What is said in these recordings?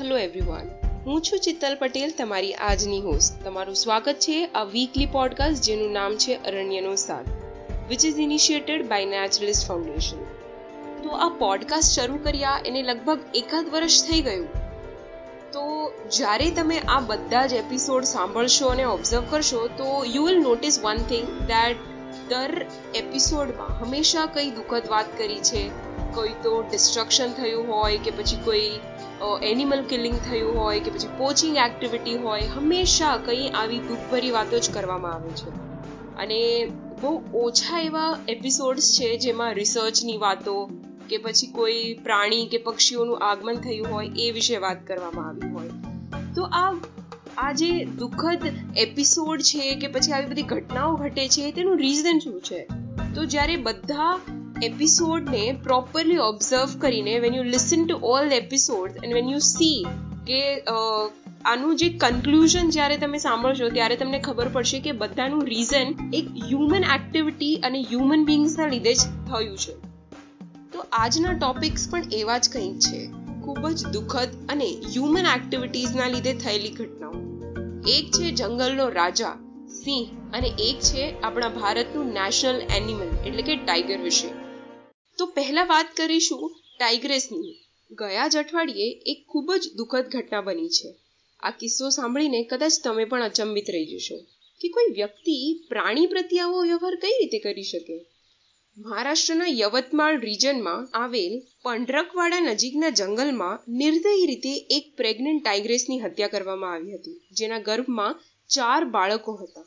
Hello everyone હું છું ચિત્તલ પટેલ, તમારી આજની હોસ્ટ તમારું સ્વાગત છે આ વીકલી પોડકાસ્ટ જેનું નામ છે અરણ્યનો સાથ which is initiated by naturalist foundation તો આ પોડકાસ્ટ શરૂ કર્યા એને લગભગ એકાદ વર્ષ થઈ ગયું. તો જ્યારે તમે આ બધા જ એપિસોડ સાંભળશો અને ઓબ્ઝર્વ કરશો, તો you will notice one thing that દર એપિસોડમાં હંમેશા કંઈ દુઃખદ વાત કરી છે, કોઈ તો ડિસ્ટ્રક્શન થયું હોય કે પછી કોઈ એનિમલ કિલિંગ થયું હોય કે પછી પોચિંગ એક્ટિવિટી હોય, હંમેશા કંઈ આવી દુઃખભરી વાતો જ કરવામાં આવે છે. અને બહુ ઓછા એવા એપિસોડ્સ છે જેમાં રિસર્ચની વાતો કે પછી કોઈ પ્રાણી કે પક્ષીઓનું આગમન થયું હોય એ વિશે વાત કરવામાં આવી હોય. તો આ આ જે દુઃખદ એપિસોડ છે કે પછી આવી બધી ઘટનાઓ ઘટે છે તેનું રીઝન શું છે? તો જ્યારે બધા એપિસોડને પ્રોપરલી ઓબ્ઝર્વ કરીને when you listen to all episode and when you see કે આનું જે કન્ક્લુઝન જ્યારે તમે સાંભળશો, ત્યારે તમને ખબર પડશે કે બધાનું રીઝન એક હ્યુમન એક્ટિવિટી અને હ્યુમન બિંગ્સના લીધે જ થયું છે. તો આજના ટોપિક્સ પણ એવા જ કંઈક છે. ખૂબ જ દુઃખદ અને હ્યુમન એક્ટિવિટીઝના લીધે થયેલી ઘટનાઓ. એક છે જંગલનો રાજા, સિંહ, અને એક છે આપણા ભારતનું નેશનલ એનિમલ એટલે કે ટાઈગર વિશે. તો પહેલા વાત કરીશું ટાઈગ્રેસની ગયા જ અઠવાડિયે એક ખૂબ જ દુઃખદ ઘટના બની છે. આ કિસ્સો સાંભળીને કદાચ તમે પણ અચંબિત રહી જશો કે કોઈ વ્યક્તિ પ્રાણી પ્રત્યે આવો વ્યવહાર કઈ રીતે કરી શકે? મહારાષ્ટ્રના યવતમાળ રિજનમાં આવેલ પંડરકવાડા નજીકના જંગલમાં નિર્દય રીતે એક પ્રેગ્નન્ટ ટાઈગ્રેસની હત્યા કરવામાં આવી હતી, જેના ગર્ભમાં ચાર બાળકો હતા.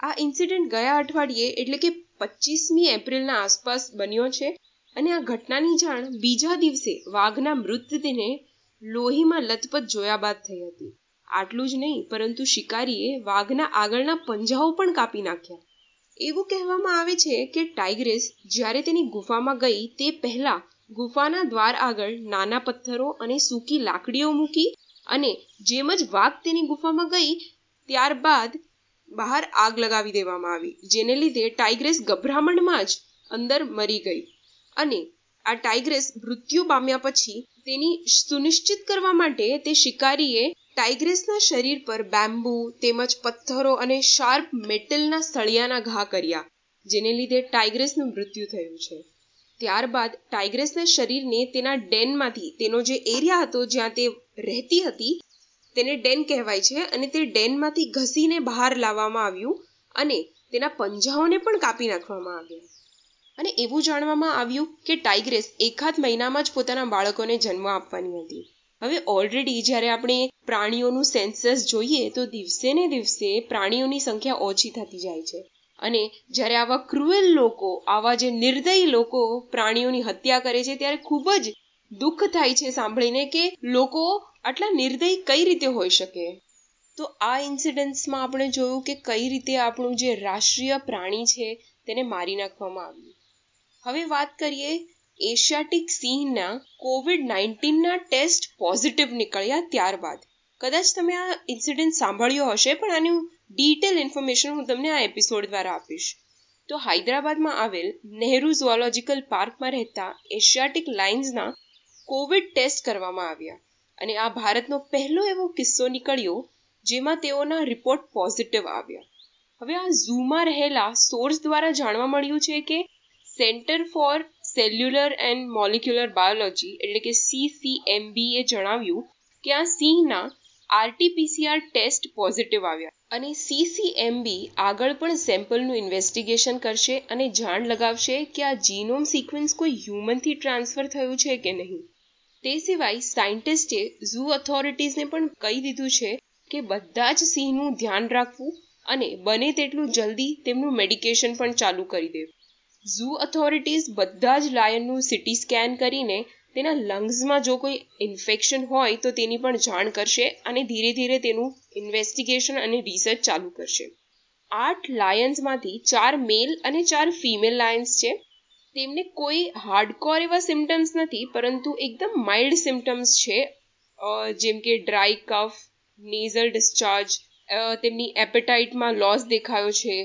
આ ઇન્સિડન્ટ ગયા અઠવાડિયે એટલે કે પચીસમી એપ્રિલના આસપાસ બન્યો છે. અને આ ઘટનાની જાણ બીજા દિવસે વાઘના મૃતદેહને લોહીમાં લથપથ જોયા બાદ થઈ હતી. આટલું જ નહીં, પરંતુ શિકારીએ વાઘના આગળના પંજાઓ પણ કાપી નાખ્યા. એવું કહેવામાં આવે છે કે ટાઈગ્રેસ જ્યારે તેની ગુફામાં ગઈ, તે પહેલા ગુફાના દ્વાર આગળ નાના પથ્થરો અને સૂકી લાકડીઓ મૂકી અને જેમ જ વાઘ તેની ગુફામાં ગઈ, ત્યારબાદ બહાર આગ લગાવી દેવામાં આવી, જેને લીધે ટાઈગ્રેસ ગભરામણમાં જ અંદર મરી ગઈ. અને આ ટાઈગ્રેસ મૃત્યુ પામ્યા પછી તેની સુનિશ્ચિત કરવા માટે તે શિકારીએ ટાઈગ્રેસના શરીર પર બેમ્બુ, તેમજ પથ્થરો અને શાર્પ મેટલના સળિયાના ઘા કર્યા, જેને લીધે ટાઈગ્રેસનું મૃત્યુ થયું છે. ત્યારબાદ ટાઈગ્રેસના શરીરને તેના ડેનમાંથી, તેનો જે એરિયા હતો જ્યાં તે રહેતી હતી, તેને ડેન કહેવાય છે અને તે ડેનમાંથી ઘસીને બહાર લાવવામાં આવ્યું અને તેના પંજાઓને પણ કાપી નાખવામાં આવ્યા. અને એવું જાણવામાં આવ્યું કે ટાઈગ્રેસ એકાદ મહિનામાં જ પોતાના બાળકોને જન્મ આપવાની હતી. હવે ઓલરેડી જ્યારે આપણે પ્રાણીઓનું સેન્સસ જોઈએ તો દિવસે ને દિવસે પ્રાણીઓની સંખ્યા ઓછી થતી જાય છે. અને જ્યારે આવા ક્રુએલ લોકો, આવા જે નિર્દય લોકો પ્રાણીઓની હત્યા કરે છે ત્યારે ખૂબ જ દુઃખ થાય છે સાંભળીને કે લોકો આટલા નિર્દય કઈ રીતે હોઈ શકે? તો આ ઇન્સિડન્ટ્સમાં આપણે જોયું કે કઈ રીતે આપણું જે રાષ્ટ્રીય પ્રાણી છે તેને મારી નાખવામાં આવ્યું. હવે વાત કરીએ એશિયાટિક સિંહના કોવિડ નાઇન્ટીનના ટેસ્ટ પોઝિટિવ નીકળ્યા ત્યારબાદ. કદાચ તમે આ ઇન્સિડન્ટ સાંભળ્યો હશે, પણ આનું ડિટેલ ઇન્ફોર્મેશન હું તમને આ એપિસોડ દ્વારા આપીશ. તો હૈદરાબાદમાં આવેલ નહેરુ ઝુઓલોજીકલ પાર્કમાં રહેતા એશિયાટિક લાઇન્સના કોવિડ ટેસ્ટ કરવામાં આવ્યા. અને આ ભારતનો પહેલો એવો કિસ્સો નીકળ્યો, જેમાં તેઓના રિપોર્ટ પોઝિટિવ આવ્યા. હવે આ ઝૂમાં રહેલા સોર્સ દ્વારા જાણવા મળ્યું છે કે centre for cellular and molecular biology એટલે કે સીસીએમબી એ જણાવ્યું કે આ સિંહના આરટીપીસીઆર ટેસ્ટ પોઝિટિવ આવ્યા. અને સીસીએમબી આગળ પણ સેમ્પલનું ઇન્વેસ્ટિગેશન કરશે અને જાણ લગાવશે કે આ જીનોમ સિક્વન્સ કોઈ હ્યુમનથી ટ્રાન્સફર થયું છે કે નહીં. તે સિવાય સાયન્ટિસ્ટે ઝૂ ઓથોરિટીઝને પણ કહી દીધું છે કે બધા જ સિંહનું ધ્યાન રાખવું અને બને તેટલું જલ્દી તેમનું મેડિકેશન પણ ચાલુ કરી દેવું. ઝૂ ઓથોરિટીઝ બધા જ લાયનનું સિટી સ્કેન કરીને તેના લંગ્સમાં જો કોઈ ઇન્ફેક્શન હોય તો તેની પણ જાણ કરશે અને ધીરે ધીરે તેનું ઇન્વેસ્ટિગેશન અને રિસર્ચ ચાલુ કરશે. આઠ લાયન્સમાંથી ચાર મેલ અને ચાર ફિમેલ લાયન્સ છે. તેમને કોઈ હાર્ડકોર એવા સિમ્ટમ્સ નથી, પરંતુ એકદમ માઇલ્ડ સિમ્ટમ્સ છે. જેમ કે ડ્રાય કફ નેઝલ ડિસ્ચાર્જ તેમની એપેટાઇટમાં લોસ દેખાયો છે.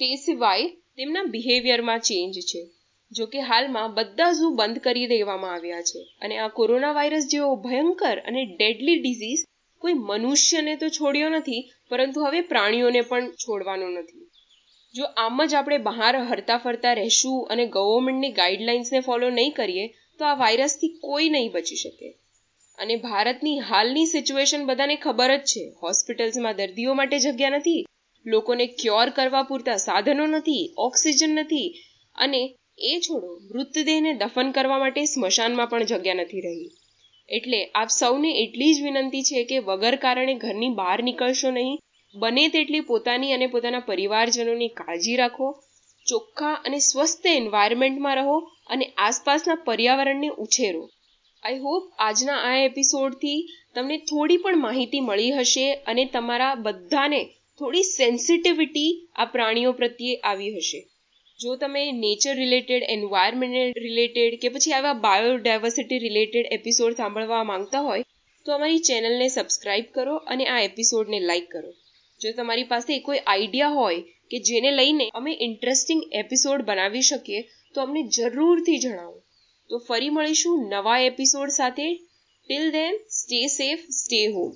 તે સિવાય તેમના બિહેવિયરમાં ચેન્જ છે. જો કે હાલમાં બધા ઝૂ બંધ કરી દેવામાં આવ્યા છે. અને આ કોરોના વાયરસ જેવો ભયંકર અને ડેડલી ડિઝીઝ કોઈ મનુષ્યને તો છોડ્યો નથી, પરંતુ હવે પ્રાણીઓને પણ છોડવાનો નથી. જો આમ જ આપણે બહાર હરતા ફરતા રહેશું અને ગવર્મેન્ટની ગાઈડલાઇન્સને ફોલો નહીં કરીએ, તો આ વાયરસથી કોઈ નહીં બચી શકે. અને ભારતની હાલની સિચ્યુએશન બધાને ખબર જ છે. હોસ્પિટલ્સમાં દર્દીઓ માટે જગ્યા નથી લોકોને ક્યોર કરવા પૂરતા સાધનો નથી ઓક્સિજન નથી અને એ છોડો મૃતદેહને દફન કરવા માટે સ્મશાનમાં પણ જગ્યા નથી રહી. એટલે આપ સૌને એટલી જ વિનંતી છે કે વગર કારણે ઘરની બહાર નીકળશો નહીં, બને તેટલી પોતાની અને પોતાના પરિવારજનોની કાળજી રાખો, ચોખ્ખા અને સ્વસ્થ એન્વાયરમેન્ટમાં રહો અને આસપાસના પર્યાવરણને ઉછેરો. આઈ હોપ આજના આ એપિસોડથી તમને થોડી પણ માહિતી મળી હશે અને તમારા બધાને થોડી સેન્સિટિવિટી આ પ્રાણીઓ પ્રત્યે આવી હશે. જો તમે નેચર રિલેટેડ એન્વાયરમેન્ટ રિલેટેડ કે પછી આવા બાયોડાયવર્સિટી રિલેટેડ એપિસોડ સાંભળવા માંગતા હોય, તો અમારી ચેનલને સબસ્ક્રાઈબ કરો અને આ એપિસોડને લાઇક કરો. જો તમારી પાસે કોઈ આઈડિયા હોય કે જેને લઈને અમે ઇન્ટરેસ્ટિંગ એપિસોડ બનાવી શકીએ, તો અમને જરૂરથી જણાવો. તો ફરી મળીશું નવા એપિસોડ સાથે. Till then stay safe stay home